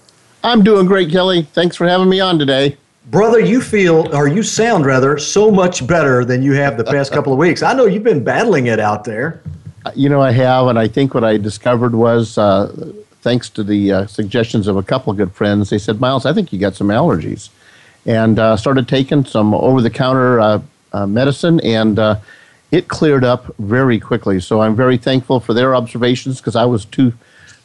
Speaker 7: I'm doing great, Kelly. Thanks for having me on today.
Speaker 2: Brother, you feel, or you sound rather, so much better than you have the past couple of weeks. I know you've been battling it out there.
Speaker 7: Uh, you know, I have, and I think what I discovered was, uh, thanks to the uh, suggestions of a couple of good friends, they said, Miles, I think you got some allergies. And uh, started taking some over the counter uh, uh, medicine, and it cleared up very quickly. So I'm very thankful for their observations because I was too,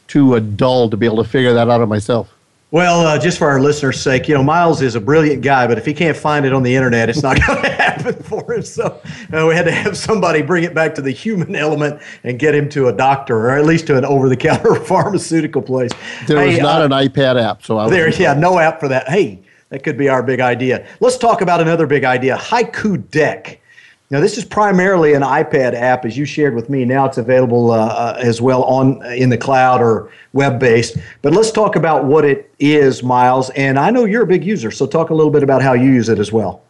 Speaker 7: too dull to be able to figure that out of myself.
Speaker 2: Well, uh, just for our listeners' sake, you know, Miles is a brilliant guy, but if he can't find it on the internet, it's not going to happen for him. So uh, we had to have somebody bring it back to the human element and get him to a doctor, or at least to an over-the-counter pharmaceutical place.
Speaker 7: There hey, was not uh, an iPad app, so I
Speaker 2: there. Yeah, no app for that. Hey, that could be our big idea. Let's talk about another big idea: Haiku Deck. Now, this is primarily an iPad app, as you shared with me. Now it's available uh, uh, as well on in the cloud or web based. But let's talk about what it is, Miles. And I know you're a big user, so talk a little bit about how you use it as well.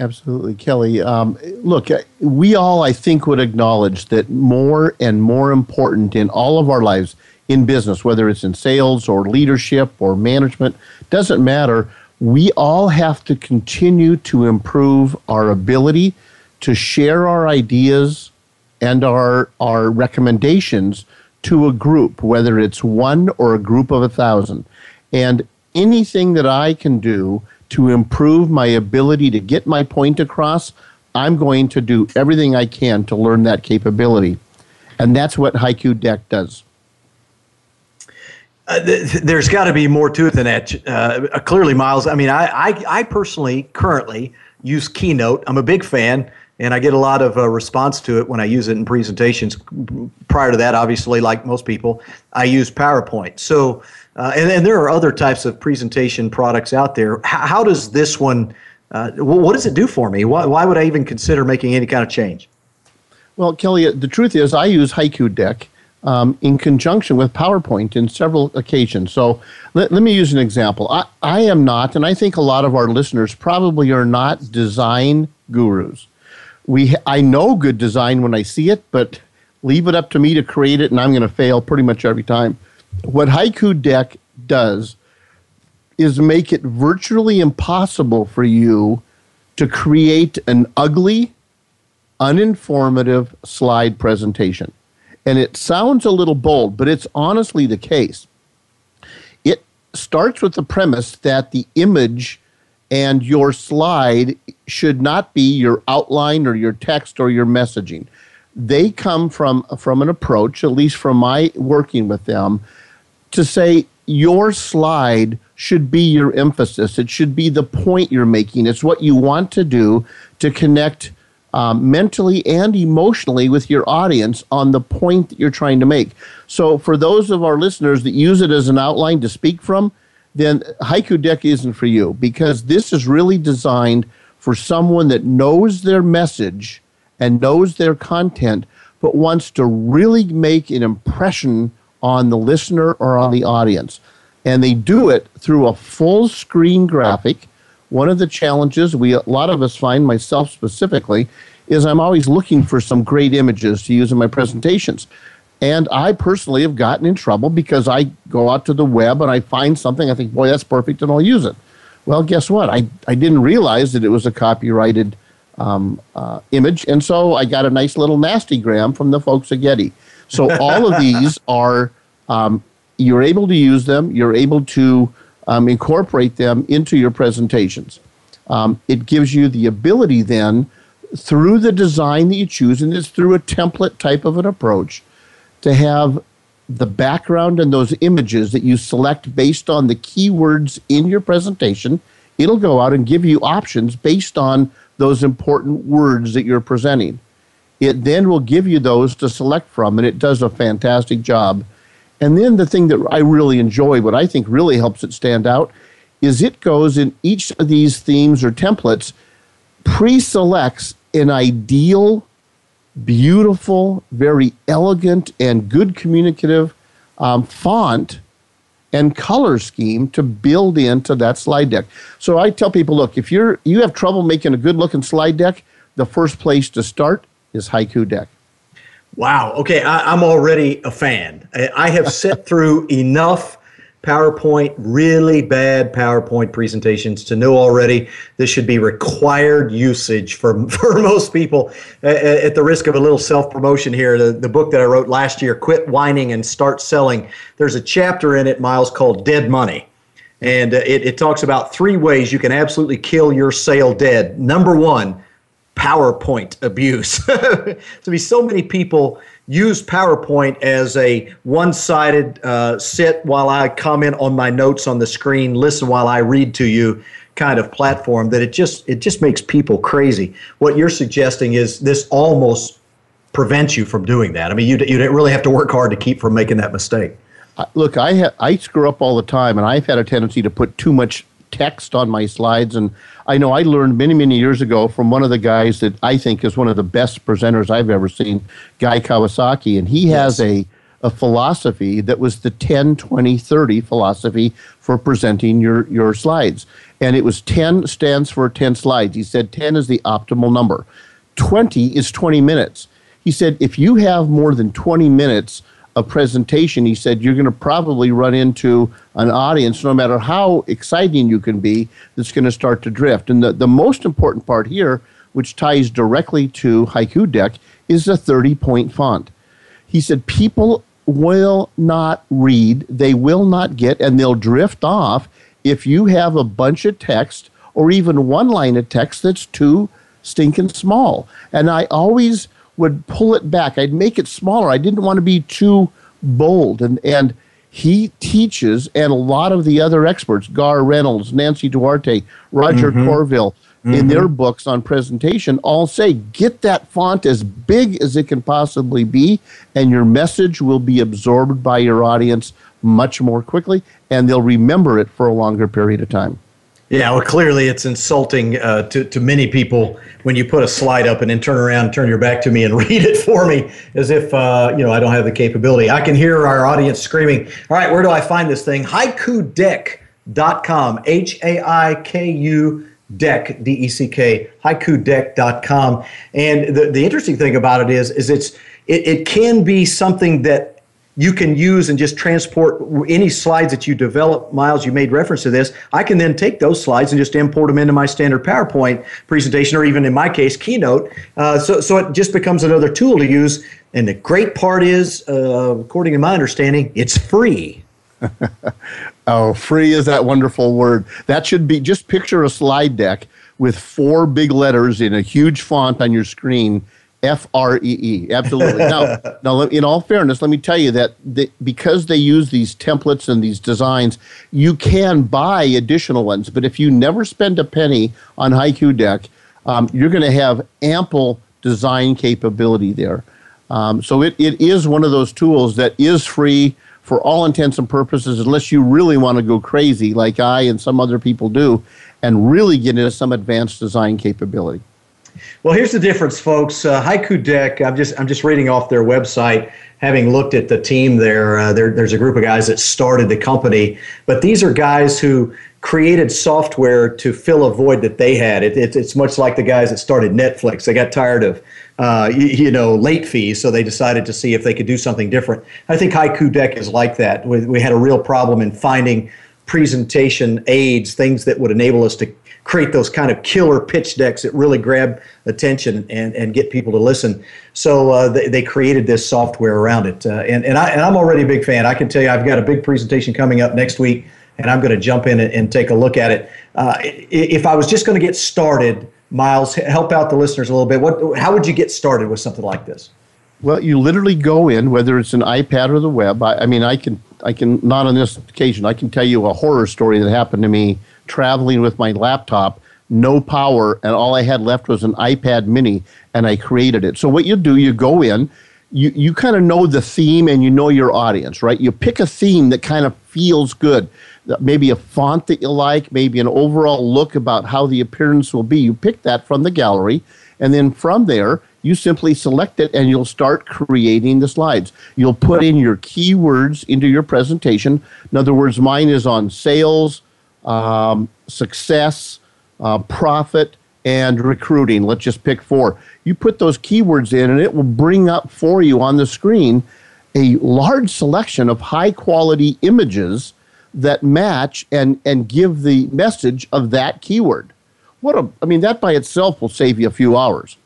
Speaker 7: Absolutely, Kelly. Um, look, uh, we all, I think, would acknowledge that more and more important in all of our lives in business, whether it's in sales or leadership or management, doesn't matter. We all have to continue to improve our ability to share our ideas and our, our recommendations to a group, whether it's one or a group of a thousand. And anything that I can do to improve my ability to get my point across, I'm going to do everything I can to learn that capability. And that's what Haiku Deck does.
Speaker 2: Uh, th- there's got to be more to it than that. Uh, clearly, Miles. I mean, I, I, I personally currently use Keynote. I'm a big fan and I get a lot of uh, response to it when I use it in presentations. Prior to that, obviously, like most people, I use PowerPoint. So, uh, and, and there are other types of presentation products out there. How, how does this one? Uh, what does it do for me? Why, why would I even consider making any kind of change?
Speaker 7: Well, Kelly, the truth is, I use Haiku Deck. Um, in conjunction with PowerPoint in several occasions. So let, let me use an example. I, I am not, and I think a lot of our listeners probably are not design gurus we I know good design when I see it, but leave it up to me to create it, and I'm going to fail pretty much every time. What Haiku Deck does is make it virtually impossible for you to create an ugly, uninformative slide presentation. And it sounds a little bold, but it's honestly the case. It starts with the premise that the image and your slide should not be your outline or your text or your messaging. They come from from an approach, at least from my working with them, to say your slide should be your emphasis. It should be the point you're making. It's what you want to do to connect um, mentally and emotionally with your audience on the point that you're trying to make. So, for those of our listeners that use it as an outline to speak from, then Haiku Deck isn't for you because this is really designed for someone that knows their message and knows their content, but wants to really make an impression on the listener or on the audience. And they do it through a full screen graphic. One of the challenges we a lot of us find, myself specifically, is I'm always looking for some great images to use in my presentations. And I personally have gotten in trouble because I go out to the web and I find something, I think, boy, that's perfect, and I'll use it. Well, guess what? I, I didn't realize that it was a copyrighted um, uh, image, and so I got a nice little nasty gram from the folks at Getty. So all of these are, um, you're able to use them, you're able to um, incorporate them into your presentations. Um, it gives you the ability then, through the design that you choose, and it's through a template type of an approach, to have the background and those images that you select based on the keywords in your presentation. It'll go out and give you options based on those important words that you're presenting. It then will give you those to select from, and it does a fantastic job. And then the thing that I really enjoy, what I think really helps it stand out, is it goes in each of these themes or templates, pre selects an ideal beautiful, very elegant, and good communicative um, font and color scheme to build into that slide deck. So I tell people, look, if you're you have trouble making a good looking slide deck, the first place to start is Haiku Deck.
Speaker 2: Wow. Okay, I, am already a fan. I have sat through enough PowerPoint, really bad PowerPoint presentations to know already this should be required usage for, for most people. At the risk of a little self promotion here, the, the book that I wrote last year, Quit Whining and Start Selling, there's a chapter in it, Miles, called Dead Money. And uh, it, it talks about three ways you can absolutely kill your sale dead. Number one, PowerPoint abuse. to be so many people use PowerPoint as a one sided uh, sit while I comment on my notes on the screen, listen while I read to you kind of platform that it just it just makes people crazy. What you're suggesting is this almost prevents you from doing that. I mean, you you really have to work hard to keep from making that mistake.
Speaker 7: look, I ha- I screw up all the time, and I've had a tendency to put too much text on my slides. And I know I learned many, many years ago from one of the guys that I think is one of the best presenters I've ever seen, Guy Kawasaki. And he yes. has a, a philosophy that was the 10, 20, 30 philosophy for presenting your, your slides. And it was 10 stands for 10 slides. He said 10 is the optimal number, 20 is 20 minutes. He said if you have more than 20 minutes a presentation, he said you're going to probably run into an audience, no matter how exciting you can be, that's going to start to drift. And the, the most important part here, which ties directly to Haiku Deck, is the 30 point font. He said people will not read, they will not get, and they'll drift off if you have a bunch of text or even one line of text that's too stinking small. And I always would pull it back. I'd make it smaller. I didn't want to be too bold. And, and he teaches, and a lot of the other experts, Garr Reynolds, Nancy Duarte, Roger mm-hmm. Corville, mm-hmm. in their books on presentation, all say get that font as big as it can possibly be, and your message will be absorbed by your audience much more quickly, and they'll remember it for a longer period of time.
Speaker 2: Yeah, well, clearly it's insulting uh, to, to many people when you put a slide up and then turn around and turn your back to me and read it for me as if, uh, you know, I don't have the capability. I can hear our audience screaming, all right, where do I find this thing? Haikudeck.com, H A I K U deck, D E C K, haikudeck.com. And the, the interesting thing about it is, is it's, it, it can be something that you can use and just transport any slides that you develop. Miles, you made reference to this. I can then take those slides and just import them into my standard PowerPoint presentation, or even in my case, Keynote. Uh, so, so it just becomes another tool to use. And the great part is, uh, according to my understanding, it's free.
Speaker 7: oh, free is that wonderful word. That should be just picture a slide deck with four big letters in a huge font on your screen F R E E. Absolutely. now, now, in all fairness, let me tell you that the, because they use these templates and these designs, you can buy additional ones. But if you never spend a penny on Haiku Deck, um, you're going to have ample design capability there. Um, so it, it is one of those tools that is free for all intents and purposes, unless you really want to go crazy like I and some other people do, and really get into some advanced design capability.
Speaker 2: Well, here's the difference, folks. Uh, Haiku Deck. I'm just I'm just reading off their website. Having looked at the team there, uh, there, there's a group of guys that started the company, but these are guys who created software to fill a void that they had. It, it, it's much like the guys that started Netflix. They got tired of uh, you, you, know late fees, so they decided to see if they could do something different. I think Haiku Deck is like that. We, we had a real problem in finding presentation aids, things that would enable us to create those kind of killer pitch decks that really grab attention and, and get people to listen. So uh, they, they created this software around it. Uh, and, and, I, and I'm already a big fan. I can tell you, I've got a big presentation coming up next week, and I'm going to jump in and, and, take a look at it. Uh, if I was just going to get started, Miles, help out the listeners a little bit. What, how would you get started with something like this?
Speaker 7: Well, you literally go in, whether it's an iPad or the web. I, I mean, I can, I can not on this occasion. I can tell you a horror story that happened to me traveling with my laptop, no power, and all I had left was an iPad mini, and I created it. So, what you do, you go in, you, you kind of know the theme and you know your audience, right? You pick a theme that kind of feels good. Maybe a font that you like, maybe an overall look about how the appearance will be. You pick that from the gallery, and then from there, you simply select it and you'll start creating the slides. You'll put in your keywords into your presentation. In other words, mine is on sales, um, success, uh, profit, and recruiting. Let's just pick four. You put those keywords in, and it will bring up for you on the screen a large selection of high quality images that match and, and give the message of that keyword. What a, I mean, that by itself will save you a few hours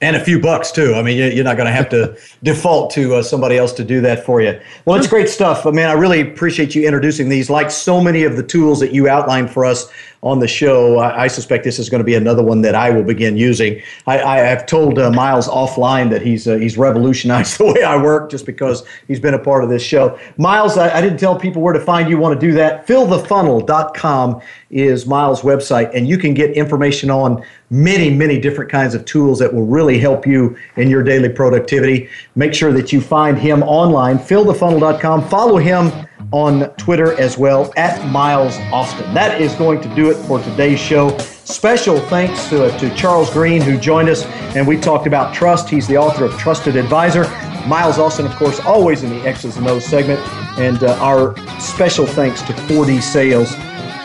Speaker 2: and a few bucks too. I mean, you're not going to have to default to uh, somebody else to do that for you. Well, it's great stuff. I mean, I really appreciate you introducing these. Like so many of the tools that you outlined for us on the show. I, I, suspect this is going to be another one that I will begin using. I, I have told uh, Miles offline that he's uh, he's revolutionized the way I work just because he's been a part of this show. Miles, I, I didn't tell people where to find you. Want to do that? Fillthefunnel.com is Miles' website, and you can get information on many, many different kinds of tools that will really help you in your daily productivity. Make sure that you find him online, fillthefunnel.com. Follow him on Twitter as well at Miles Austin. That is going to do it for today's show. Special thanks to, to Charles Green who joined us and we talked about trust. He's the author of Trusted Advisor. Miles Austin, of course, always in the X's and O's segment. And uh, our special thanks to 4D Sales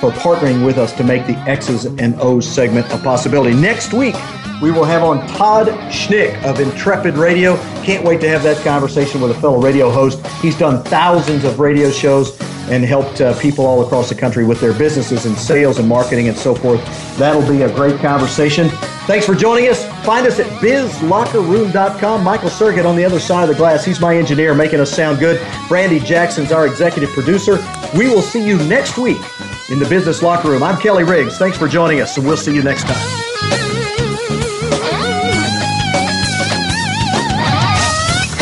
Speaker 2: for partnering with us to make the X's and O's segment a possibility. Next week, we will have on Todd Schnick of Intrepid Radio. Can't wait to have that conversation with a fellow radio host. He's done thousands of radio shows and helped uh, people all across the country with their businesses and sales and marketing and so forth. That'll be a great conversation. Thanks for joining us. Find us at bizlockerroom.com. Michael Sergit on the other side of the glass. He's my engineer making us sound good. Brandy Jackson's our executive producer. We will see you next week in the Business Locker Room. I'm Kelly Riggs. Thanks for joining us, and we'll see you next time.